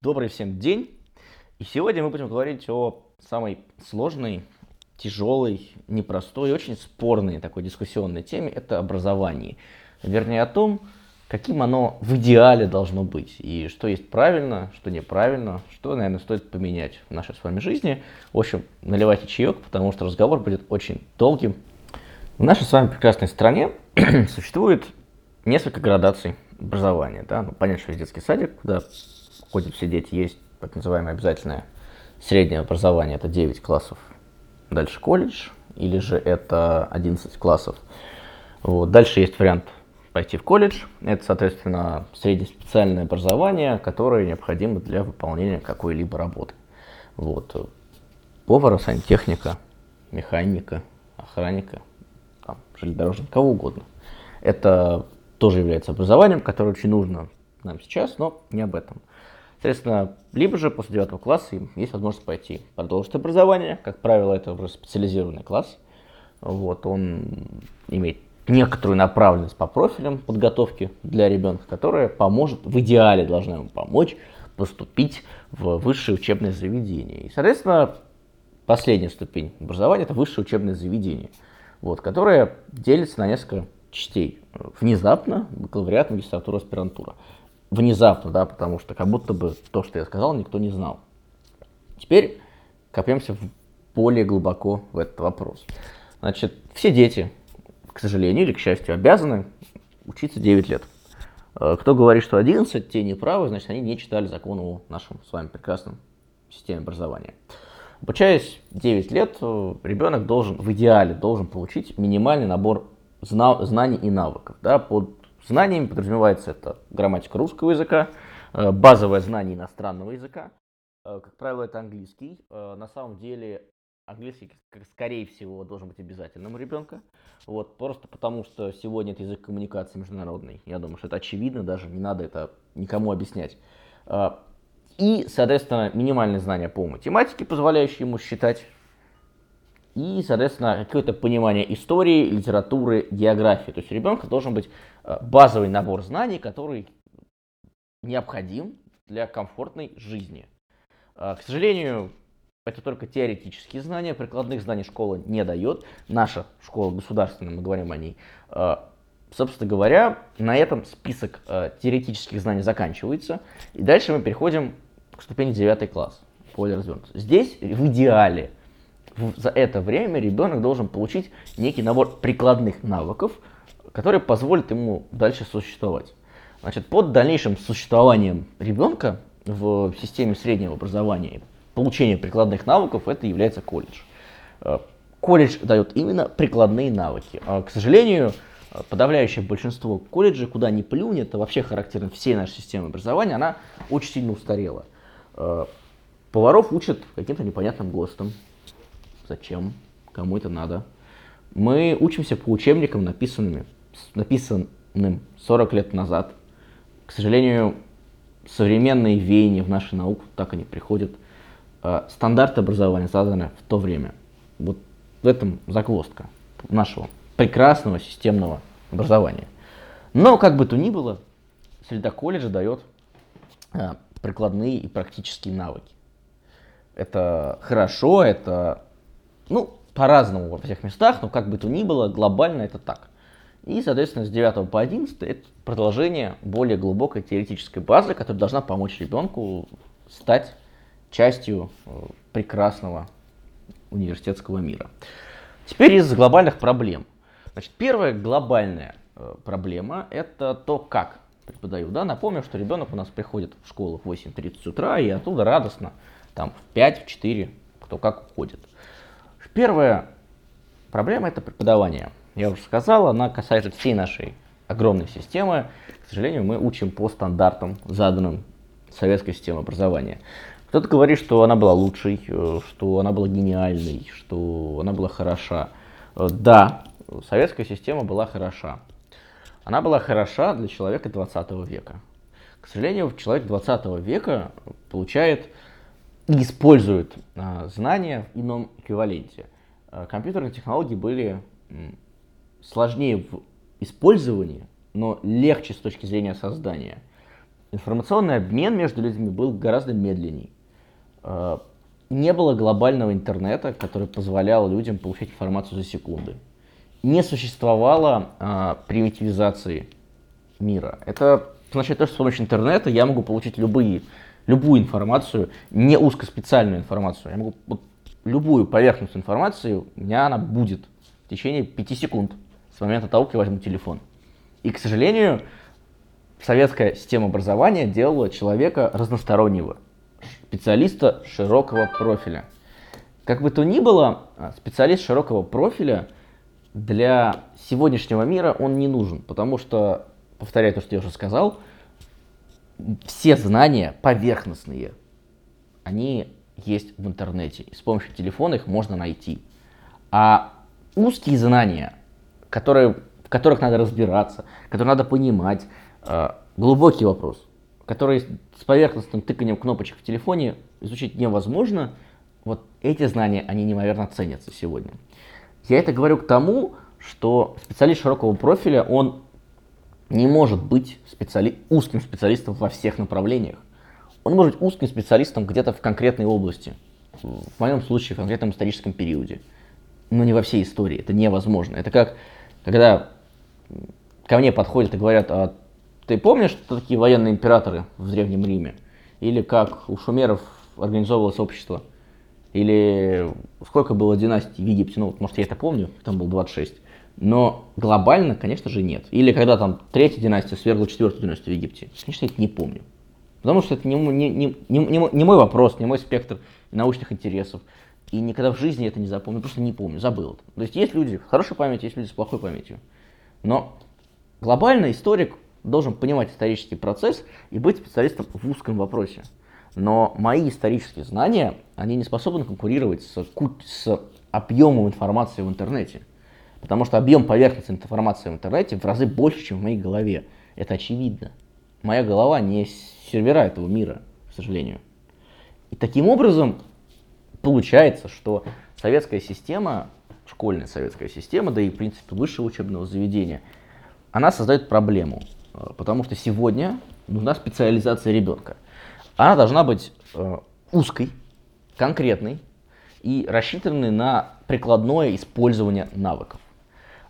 Добрый всем день. И сегодня мы будем говорить о самой сложной, тяжелой, непростой, очень спорной такой дискуссионной теме. Это образование. Вернее, о том, каким оно в идеале должно быть. И что есть правильно, что неправильно, что, наверное, стоит поменять в нашей с вами жизни. В общем, наливайте чаек, потому что разговор будет очень долгим. В нашей с вами прекрасной стране существует несколько градаций образования. Да? Ну, понятно, что есть детский садик, куда все дети, есть так называемое обязательное среднее образование, это 9 классов. Дальше колледж, или же это 11 классов. Вот. Дальше есть вариант пойти в колледж. Это, соответственно, среднеспециальное образование, которое необходимо для выполнения какой-либо работы. Вот. Повара, сантехника, механика, охранника, там, железнодорожника, кого угодно. Это тоже является образованием, которое очень нужно нам сейчас, но не об этом. Соответственно, либо же после 9 класса им есть возможность пойти продолжить образование. Как правило, это уже специализированный класс. Вот, он имеет некоторую направленность по профилям подготовки для ребенка, которая поможет, в идеале должна ему помочь поступить в высшее учебное заведение. И, соответственно, последняя ступень образования – это высшее учебное заведение, вот, которое делится на несколько частей. Внезапно бакалавриат, магистратура, аспирантура внезапно, да, потому что как будто бы то, что я сказал, никто не знал. Теперь копнемся более глубоко в этот вопрос. Значит, все дети, к сожалению или к счастью, обязаны учиться 9 лет. Э, кто говорит, что 11, те не правы, значит, они не читали закон о нашем с вами прекрасном системе образования. Обучаясь 9 лет, э, ребенок должен, в идеале, должен получить минимальный набор знаний и навыков. Да, под Знаниями подразумевается это грамматика русского языка, э, базовое знание иностранного языка. Э, как правило, это английский. Э, на самом деле английский, скорее всего, должен быть обязательным у ребенка. Вот, просто потому, что сегодня это язык коммуникации международный. Я думаю, что это очевидно, даже не надо это никому объяснять. И, соответственно, минимальные знания по математике, позволяющие ему считать и, соответственно, какое-то понимание истории, литературы, географии. То есть у ребенка должен быть э, базовый набор знаний, который необходим для комфортной жизни. Э, к сожалению, это только теоретические знания, прикладных знаний школа не дает. Наша школа государственная, мы говорим о ней. Э, собственно говоря, на этом список теоретических знаний заканчивается. И дальше мы переходим к ступени 9 класс. Более развернуто. Здесь в идеале за это время ребенок должен получить некий набор прикладных навыков, которые позволят ему дальше существовать. Значит, под дальнейшим существованием ребенка в системе среднего образования, получение прикладных навыков, это является колледж. Э, колледж дает именно прикладные навыки. А, к сожалению, подавляющее большинство колледжей, куда ни плюнь, это вообще характерно всей нашей системы образования, она очень сильно устарела. Э, поваров учат каким-то непонятным ГОСТом, Зачем? Кому это надо? Мы учимся по учебникам, написанным, написанным 40 лет назад. К сожалению, современные веяния в нашу науку так и не приходят. А, стандарты образования созданы в то время. Вот в этом загвоздка нашего прекрасного системного образования. Но, как бы то ни было, среда колледжа дает а, прикладные и практические навыки. Это хорошо, это ну, по-разному во всех местах, но как бы то ни было, глобально это так. И, соответственно, с 9 по 11 это продолжение более глубокой теоретической базы, которая должна помочь ребенку стать частью э, прекрасного университетского мира. Теперь из глобальных проблем. Значит, первая глобальная э, проблема – это то, как преподаю. Да? Напомню, что ребенок у нас приходит в школу в 8.30 утра и оттуда радостно там, в 5, в 4, кто как уходит. Первая проблема – это преподавание. Я уже сказал, она касается всей нашей огромной системы. К сожалению, мы учим по стандартам, заданным советской системой образования. Кто-то говорит, что она была лучшей, э, что она была гениальной, что она была хороша. Э, да, советская система была хороша. Она была хороша для человека 20 века. К сожалению, человек 20 века получает используют а, знания в ином эквиваленте. А, компьютерные технологии были сложнее в использовании, но легче с точки зрения создания. информационный обмен между людьми был гораздо медленней. Э, не было глобального интернета, который позволял людям получать информацию за секунды. Не существовало примитивизации мира. Это означает то, что с помощью интернета я могу получить любые, любую информацию, не узкоспециальную информацию. Я могу вот, любую поверхностную информацию, у меня она будет в течение 5 секунд с момента того, как я возьму телефон. И, к сожалению, советская система образования делала человека разностороннего, специалиста широкого профиля. Как бы то ни было, специалист широкого профиля для сегодняшнего мира он не нужен, потому что, повторяю то, что я уже сказал, все знания поверхностные, они есть в интернете. И с помощью телефона их можно найти. А узкие знания, которые, в которых надо разбираться, которые надо понимать, э, глубокий вопрос, который с поверхностным тыканием кнопочек в телефоне изучить невозможно, вот эти знания, они неимоверно ценятся сегодня. Я это говорю к тому, что специалист широкого профиля, он не может быть специали... узким специалистом во всех направлениях. Он может быть узким специалистом где-то в конкретной области. В моем случае, в конкретном историческом периоде. Но не во всей истории. Это невозможно. Это как, когда ко мне подходят и говорят, а ты помнишь, что такие военные императоры в Древнем Риме? Или как у шумеров организовывалось общество? Или сколько было династий в Египте? Ну, вот, может, я это помню, там было 26. Но глобально, конечно же, нет. Или когда там третья династия свергла четвертую династию в Египте. Конечно, я это не помню. Потому что это не, не, не, не, не мой вопрос, не мой спектр научных интересов. И никогда в жизни это не запомню, просто не помню, забыл. То есть есть люди с хорошей памятью, есть люди с плохой памятью. Но глобально историк должен понимать исторический процесс и быть специалистом в узком вопросе. Но мои исторические знания, они не способны конкурировать с, с объемом информации в интернете. Потому что объем поверхности информации в интернете в разы больше, чем в моей голове. Это очевидно. Моя голова не сервера этого мира, к сожалению. И таким образом получается, что советская система, школьная советская система, да и, в принципе, высшего учебного заведения, она создает проблему. Э, потому что сегодня нужна специализация ребенка. Она должна быть э, узкой, конкретной и рассчитанной на прикладное использование навыков.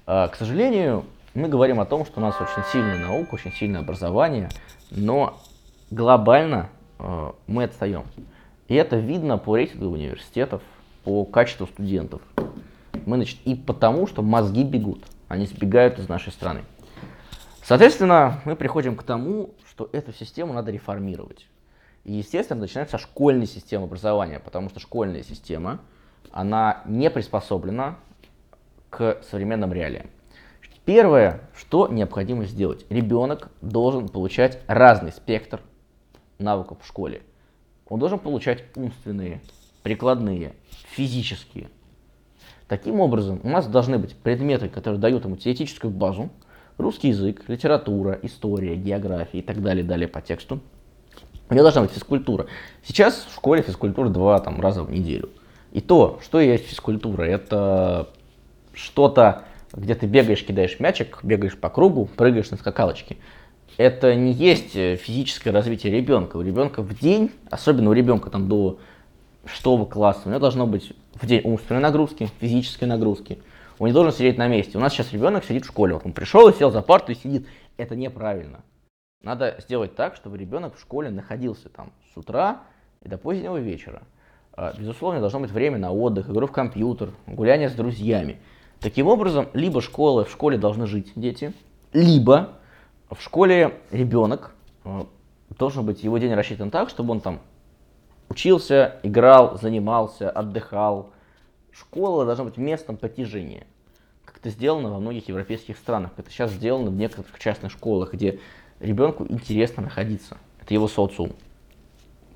Э, к сожалению, мы говорим о том, что у нас очень сильная наука, очень сильное образование, но глобально э, мы отстаем. И это видно по рейтингу университетов, по качеству студентов. Мы, значит, и потому, что мозги бегут, они сбегают из нашей страны. Соответственно, мы приходим к тому, что эту систему надо реформировать. И, естественно, начинается школьная система образования, потому что школьная система, она не приспособлена к современным реалиям. Первое, что необходимо сделать. Ребенок должен получать разный спектр навыков в школе. Он должен получать умственные, прикладные, физические. Таким образом, у нас должны быть предметы, которые дают ему теоретическую базу, русский язык, литература, история, география и так далее, далее по тексту. У него должна быть физкультура. Сейчас в школе физкультура два там, раза в неделю. И то, что есть физкультура, это что-то, где ты бегаешь, кидаешь мячик, бегаешь по кругу, прыгаешь на скакалочке это не есть э, физическое развитие ребенка. У ребенка в день, особенно у ребенка там до шестого класса, у него должно быть в день умственной нагрузки, физической нагрузки. Он не должен сидеть на месте. У нас сейчас ребенок сидит в школе. Он пришел и сел за парту и сидит. Это неправильно. Надо сделать так, чтобы ребенок в школе находился там с утра и до позднего вечера. А, безусловно, должно быть время на отдых, игру в компьютер, гуляние с друзьями. Таким образом, либо школы, в школе должны жить дети, либо в школе ребенок э, должен быть его день рассчитан так, чтобы он там учился, играл, занимался, отдыхал. Школа должна быть местом притяжения. Как это сделано во многих европейских странах. Это сейчас сделано в некоторых частных школах, где ребенку интересно находиться. Это его социум.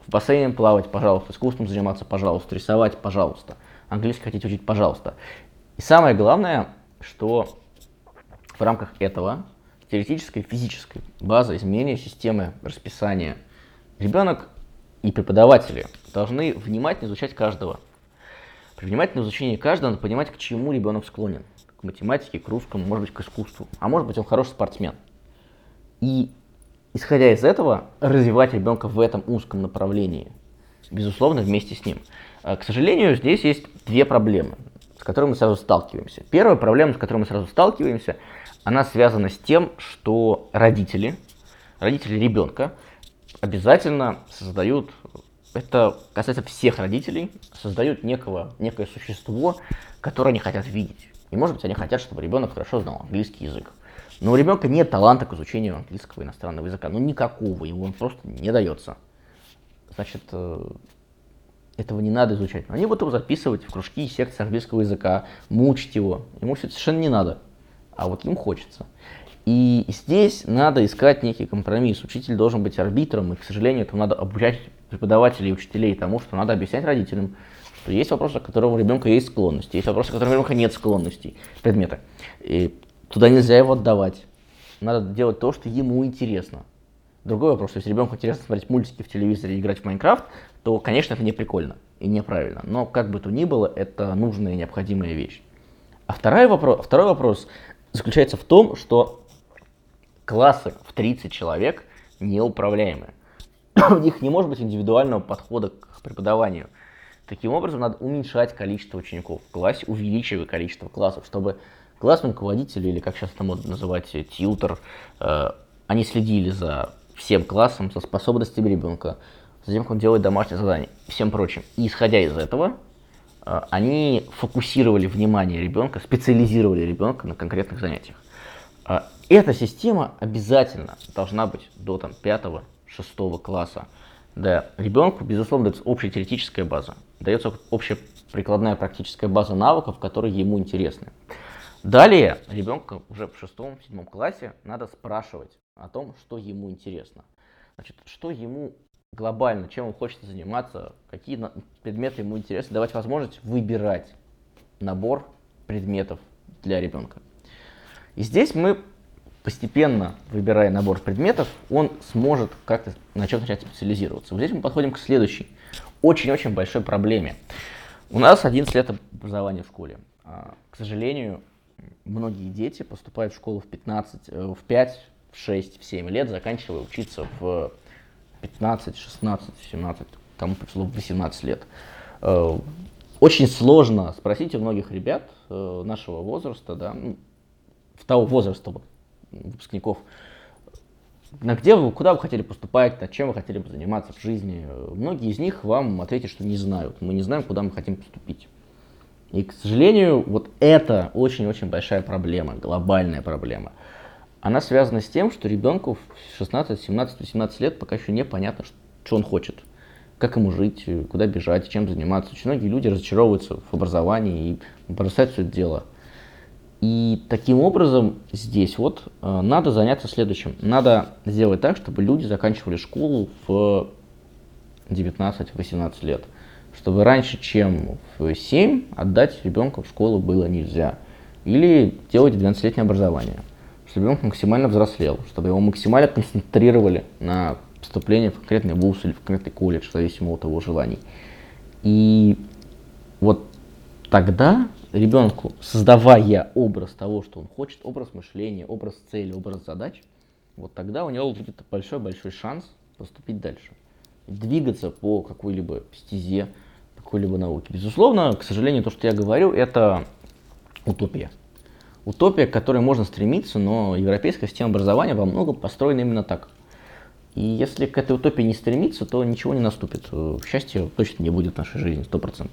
В бассейне плавать, пожалуйста, искусством заниматься, пожалуйста, рисовать, пожалуйста. Английский хотите учить, пожалуйста. И самое главное, что в рамках этого теоретическая и физическая база изменения системы расписания. Ребенок и преподаватели должны внимательно изучать каждого. При внимательном изучении каждого надо понимать, к чему ребенок склонен. К математике, к русскому, может быть, к искусству. А может быть, он хороший спортсмен. И исходя из этого, развивать ребенка в этом узком направлении, безусловно, вместе с ним. А, к сожалению, здесь есть две проблемы, с которыми мы сразу сталкиваемся. Первая проблема, с которой мы сразу сталкиваемся, она связана с тем, что родители, родители ребенка обязательно создают, это касается всех родителей, создают некого, некое существо, которое они хотят видеть. И может быть они хотят, чтобы ребенок хорошо знал английский язык. Но у ребенка нет таланта к изучению английского иностранного языка. Ну никакого, ему он просто не дается. Значит, э, этого не надо изучать. Они будут его записывать в кружки и секции английского языка, мучить его. Ему все это совершенно не надо. А вот им хочется. И здесь надо искать некий компромисс. Учитель должен быть арбитром, и, к сожалению, это надо обучать преподавателей и учителей тому, что надо объяснять родителям, что есть вопросы, к которым у ребенка есть склонности, есть вопросы, к которым у ребенка нет склонностей, предмета. И Туда нельзя его отдавать. Надо делать то, что ему интересно. Другой вопрос, если ребенку интересно смотреть мультики в телевизоре и играть в Майнкрафт, то, конечно, это не прикольно и неправильно. Но как бы то ни было, это нужная и необходимая вещь. А второй вопрос, второй вопрос заключается в том, что классы в 30 человек неуправляемые. У них не может быть индивидуального подхода к преподаванию. Таким образом, надо уменьшать количество учеников в классе, увеличивая количество классов, чтобы классный руководитель, или как сейчас это модно называть, тьютер, э, они следили за всем классом, за способностями ребенка, за тем, как он делает домашние задания, всем прочим. И исходя из этого, э, они фокусировали внимание ребенка, специализировали ребенка на конкретных занятиях. Э, эта система обязательно должна быть до там, 5-6 класса. Да, ребенку, безусловно, дается общая теоретическая база, дается общая прикладная практическая база навыков, которые ему интересны. Далее ребенка уже в шестом-седьмом классе надо спрашивать о том, что ему интересно. Значит, что ему глобально, чем он хочет заниматься, какие предметы ему интересны, давать возможность выбирать набор предметов для ребенка. И здесь мы постепенно, выбирая набор предметов, он сможет как-то на чем начать специализироваться. Вот здесь мы подходим к следующей, очень-очень большой проблеме. У нас 11 лет образования в школе. А, к сожалению, многие дети поступают в школу в 15, э, в 5, в 6, в 7 лет, заканчивая учиться в 15, 16, 17, кому повезло в 18 лет. Э, очень сложно спросить у многих ребят э, нашего возраста, да, ну, в того возраста выпускников, на где вы, куда вы хотели поступать, над чем вы хотели бы заниматься в жизни. Многие из них вам ответят, что не знают. Мы не знаем, куда мы хотим поступить. И, к сожалению, вот это очень-очень большая проблема, глобальная проблема. Она связана с тем, что ребенку в 16, 17, 18 лет пока еще непонятно, что он хочет, как ему жить, куда бежать, чем заниматься. Очень многие люди разочаровываются в образовании и бросают все это дело. И таким образом здесь вот э, надо заняться следующим. Надо сделать так, чтобы люди заканчивали школу в 19-18 лет чтобы раньше, чем в 7, отдать ребенка в школу было нельзя. Или делать 12-летнее образование, чтобы ребенок максимально взрослел, чтобы его максимально концентрировали на поступлении в конкретный вуз или в конкретный колледж, зависимо от его желаний. И вот тогда ребенку, создавая образ того, что он хочет, образ мышления, образ цели, образ задач, вот тогда у него будет большой-большой шанс поступить дальше двигаться по какой-либо стезе, какой-либо науке. Безусловно, к сожалению, то, что я говорю, это утопия. Утопия, к которой можно стремиться, но европейская система образования во многом построена именно так. И если к этой утопии не стремиться, то ничего не наступит. Счастья точно не будет в нашей жизни, 100%.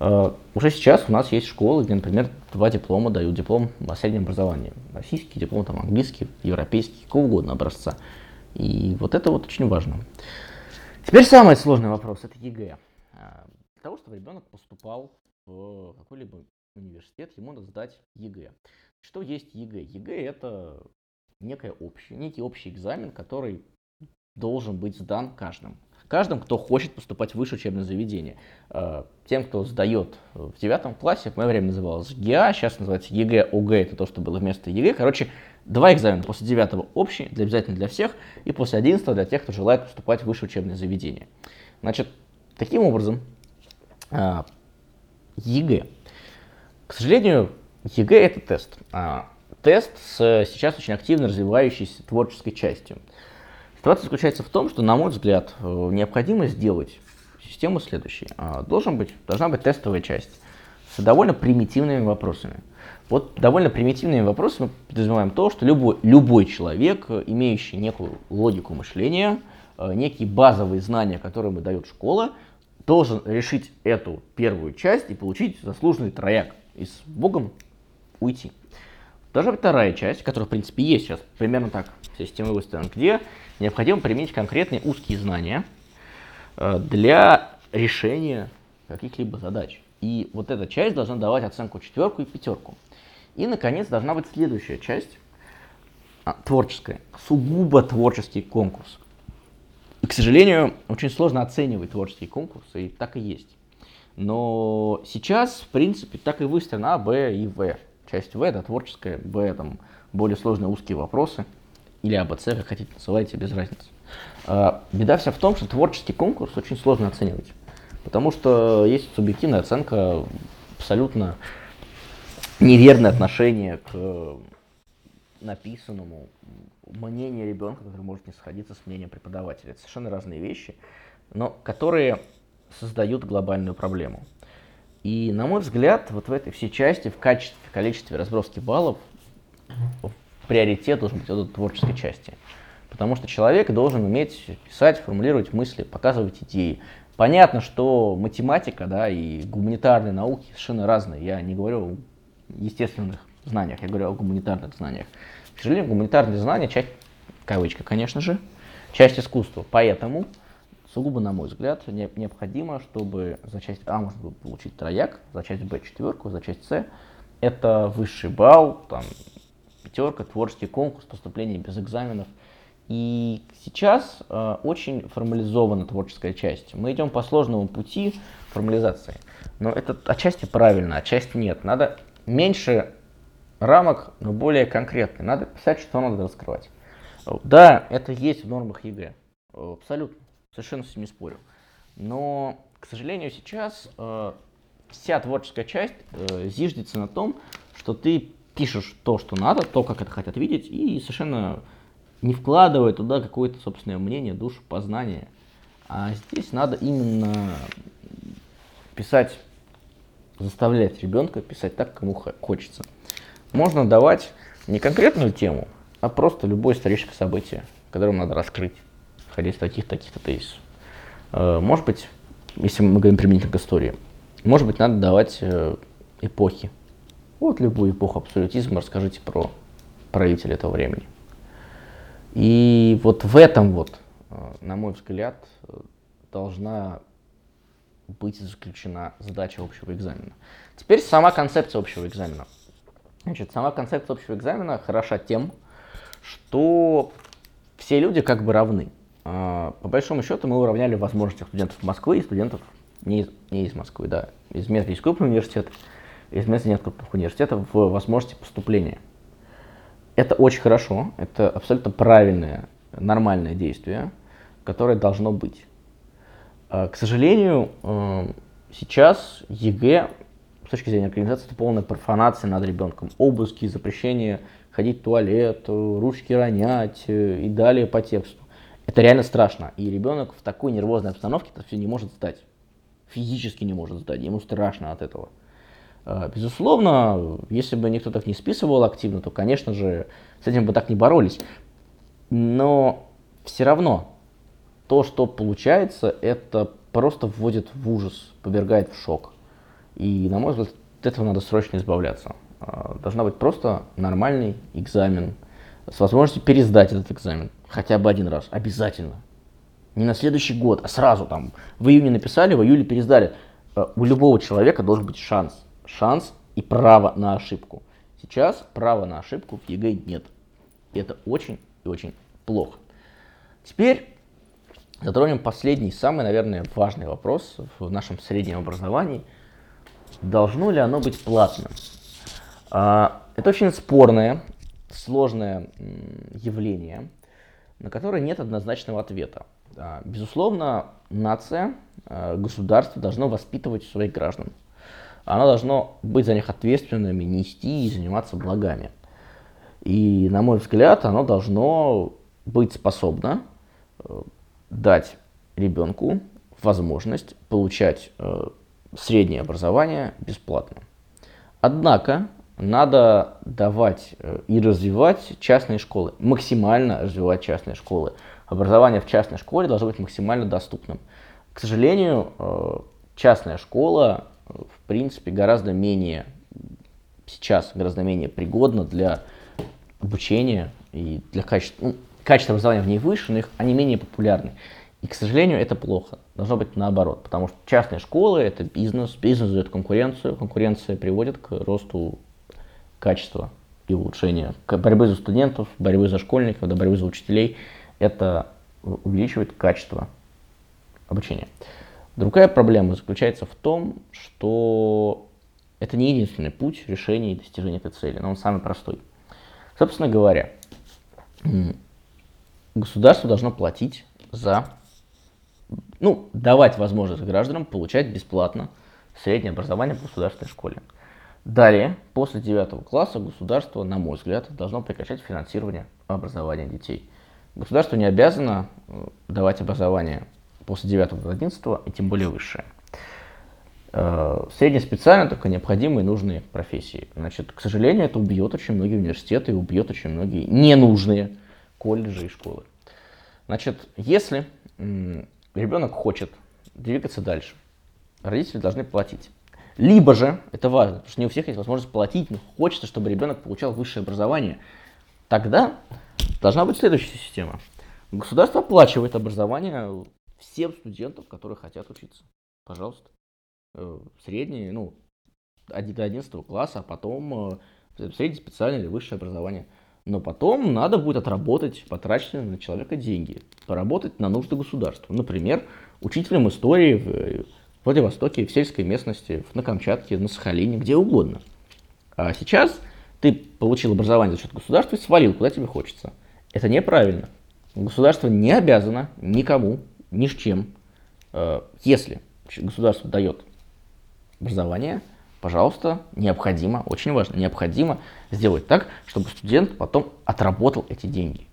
А, э, уже сейчас у нас есть школы, где, например, два диплома дают. Диплом о среднем образовании. Российский диплом, там, английский, европейский, какого угодно образца. И вот это вот очень важно. Теперь самый сложный вопрос – это ЕГЭ. А, для того, чтобы ребенок поступал в какой-либо университет, ему надо сдать ЕГЭ. Что есть ЕГЭ? ЕГЭ – это некое общее, некий общий экзамен, который должен быть сдан каждым. Каждым, кто хочет поступать в высшее учебное заведение. А, тем, кто сдает в девятом классе, в мое время называлось ГИА, сейчас называется ЕГЭ, ОГЭ, это то, что было вместо ЕГЭ. Короче, Два экзамена после девятого общий, для, обязательно для всех, и после одиннадцатого для тех, кто желает поступать в высшее учебное заведение. Значит, таким образом, ЕГЭ. К сожалению, ЕГЭ это тест. А, тест с сейчас очень активно развивающейся творческой частью. Ситуация заключается в том, что, на мой взгляд, э, необходимо сделать систему следующей. А, должен быть, должна быть тестовая часть с довольно примитивными вопросами. Вот довольно примитивными вопросами подразумеваем то, что любой, любой человек, имеющий некую логику мышления, э, некие базовые знания, которые ему дает школа, должен решить эту первую часть и получить заслуженный трояк и с Богом уйти. Быть вторая часть, которая в принципе есть сейчас, примерно так система выстроена, где необходимо применить конкретные узкие знания э, для решения каких-либо задач. И вот эта часть должна давать оценку четверку и пятерку. И, наконец, должна быть следующая часть, а, творческая, сугубо творческий конкурс. И, к сожалению, очень сложно оценивать творческие конкурсы, и так и есть. Но сейчас, в принципе, так и выстроена А, Б и В. Часть В это творческая, Б там более сложные узкие вопросы, или А, Б, С, как хотите называйте, без разницы. А, беда вся в том, что творческий конкурс очень сложно оценивать. Потому что есть субъективная оценка, абсолютно неверное отношение к написанному, мнение ребенка, который может не сходиться с мнением преподавателя. Это совершенно разные вещи, но которые создают глобальную проблему. И, на мой взгляд, вот в этой всей части, в качестве, в количестве разброски баллов, приоритет должен быть от творческой части. Потому что человек должен уметь писать, формулировать мысли, показывать идеи. Понятно, что математика да, и гуманитарные науки совершенно разные. Я не говорю о естественных знаниях, я говорю о гуманитарных знаниях. К сожалению, гуманитарные знания, часть, кавычка, конечно же, часть искусства. Поэтому, сугубо на мой взгляд, необходимо, чтобы за часть А можно было получить трояк, за часть Б четверку, за часть С это высший балл, там, пятерка, творческий конкурс, поступление без экзаменов – и сейчас э, очень формализована творческая часть. Мы идем по сложному пути формализации. Но это отчасти правильно, отчасти нет. Надо меньше рамок, но более конкретно. Надо писать, что надо раскрывать. Да, это есть в нормах ЕГЭ. Абсолютно. Совершенно с этим не спорю. Но, к сожалению, сейчас э, вся творческая часть э, зиждется на том, что ты пишешь то, что надо, то, как это хотят видеть, и совершенно не вкладывая туда какое-то собственное мнение, душу, познание. А здесь надо именно писать, заставлять ребенка писать так, кому хочется. Можно давать не конкретную тему, а просто любое историческое событие, которое надо раскрыть, исходя из таких таких-то тезисов. Э, может быть, если мы говорим применительно к истории, может быть, надо давать э, эпохи. Вот любую эпоху абсолютизма расскажите про правителя этого времени. И вот в этом вот, э, на мой взгляд, должна быть заключена задача общего экзамена. Теперь сама концепция общего экзамена. Значит, сама концепция общего экзамена хороша тем, что все люди как бы равны. А, по большому счету мы уравняли возможности студентов Москвы и студентов не из, не из Москвы, да, из мест из крупных университетов, из мест нет крупных университетов в возможности поступления. Это очень хорошо, это абсолютно правильное, нормальное действие, которое должно быть. А, к сожалению, э, сейчас ЕГЭ с точки зрения организации это полная профанация над ребенком. Обыски, запрещение ходить в туалет, ручки ронять э, и далее по тексту. Это реально страшно. И ребенок в такой нервозной обстановке это все не может сдать. Физически не может сдать. Ему страшно от этого. А, безусловно, если бы никто так не списывал активно, то, конечно же, с этим бы так не боролись. Но все равно то, что получается, это просто вводит в ужас, повергает в шок. И, на мой взгляд, от этого надо срочно избавляться. А, должна быть просто нормальный экзамен с возможностью пересдать этот экзамен хотя бы один раз, обязательно. Не на следующий год, а сразу там в июне написали, в июле пересдали. А, у любого человека должен быть шанс шанс и право на ошибку. Сейчас права на ошибку в ЕГЭ нет. И это очень и очень плохо. Теперь затронем последний, самый, наверное, важный вопрос в нашем среднем образовании. Должно ли оно быть платным? А, это очень спорное, сложное явление, на которое нет однозначного ответа. А, безусловно, нация, а, государство должно воспитывать своих граждан оно должно быть за них ответственными, нести и заниматься благами. И, на мой взгляд, оно должно быть способно э, дать ребенку возможность получать э, среднее образование бесплатно. Однако надо давать э, и развивать частные школы, максимально развивать частные школы. Образование в частной школе должно быть максимально доступным. К сожалению, э, частная школа, в принципе, гораздо менее сейчас гораздо менее пригодна для обучения и для качества, ну, качество образования в ней выше, но их, они менее популярны. И, к сожалению, это плохо. Должно быть наоборот, потому что частные школы – это бизнес, бизнес дает конкуренцию, конкуренция приводит к росту качества и улучшения борьбы за студентов, борьбы за школьников, до борьбы за учителей. Это увеличивает качество обучения. Другая проблема заключается в том, что это не единственный путь решения и достижения этой цели, но он самый простой. Собственно говоря, государство должно платить за ну, давать возможность гражданам получать бесплатно среднее образование в государственной школе. Далее, после 9 класса государство, на мой взгляд, должно прекращать финансирование образования детей. Государство не обязано э, давать образование после 9 11 и тем более высшее. Э, Среднеспециально только необходимые нужные профессии. Значит, к сожалению, это убьет очень многие университеты и убьет очень многие ненужные колледжи и школы. Значит, если ребенок хочет двигаться дальше, родители должны платить. Либо же, это важно, потому что не у всех есть возможность платить, но хочется, чтобы ребенок получал высшее образование, тогда должна быть следующая система. Государство оплачивает образование всем студентам, которые хотят учиться. Пожалуйста. Э, среднее, ну, до 11 класса, а потом э, среднее специальное или высшее образование. Но потом надо будет отработать потраченные на человека деньги, поработать на нужды государства. Например, учителем истории в Владивостоке, в сельской местности, на Камчатке, на Сахалине, где угодно. А сейчас ты получил образование за счет государства и свалил, куда тебе хочется. Это неправильно. Государство не обязано никому, ни с чем. Э, если государство дает образование, пожалуйста, необходимо, очень важно, необходимо сделать так, чтобы студент потом отработал эти деньги.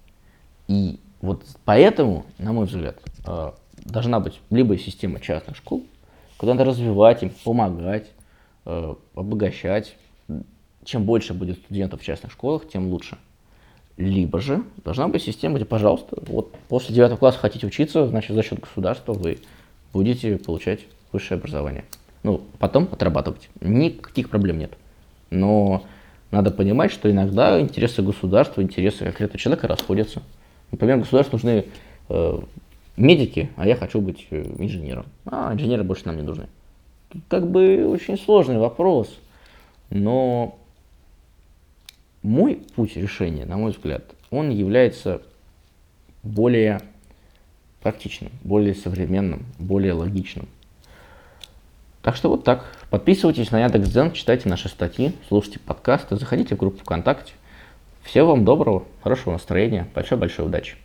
И вот поэтому, на мой взгляд, э, должна быть либо система частных школ, куда надо развивать им, помогать, э, обогащать. Чем больше будет студентов в частных школах, тем лучше. Либо же должна быть система, где, пожалуйста, вот после 9 класса хотите учиться, значит, за счет государства вы будете получать высшее образование ну, потом отрабатывать. Никаких проблем нет. Но надо понимать, что иногда интересы государства, интересы конкретного человека расходятся. Например, государству нужны э, медики, а я хочу быть э, инженером. А, инженеры больше нам не нужны. Как бы очень сложный вопрос. Но мой путь решения, на мой взгляд, он является более практичным, более современным, более логичным. Так что вот так. Подписывайтесь на Яндекс.Дзен, читайте наши статьи, слушайте подкасты, заходите в группу ВКонтакте. Всего вам доброго, хорошего настроения, большой-большой удачи.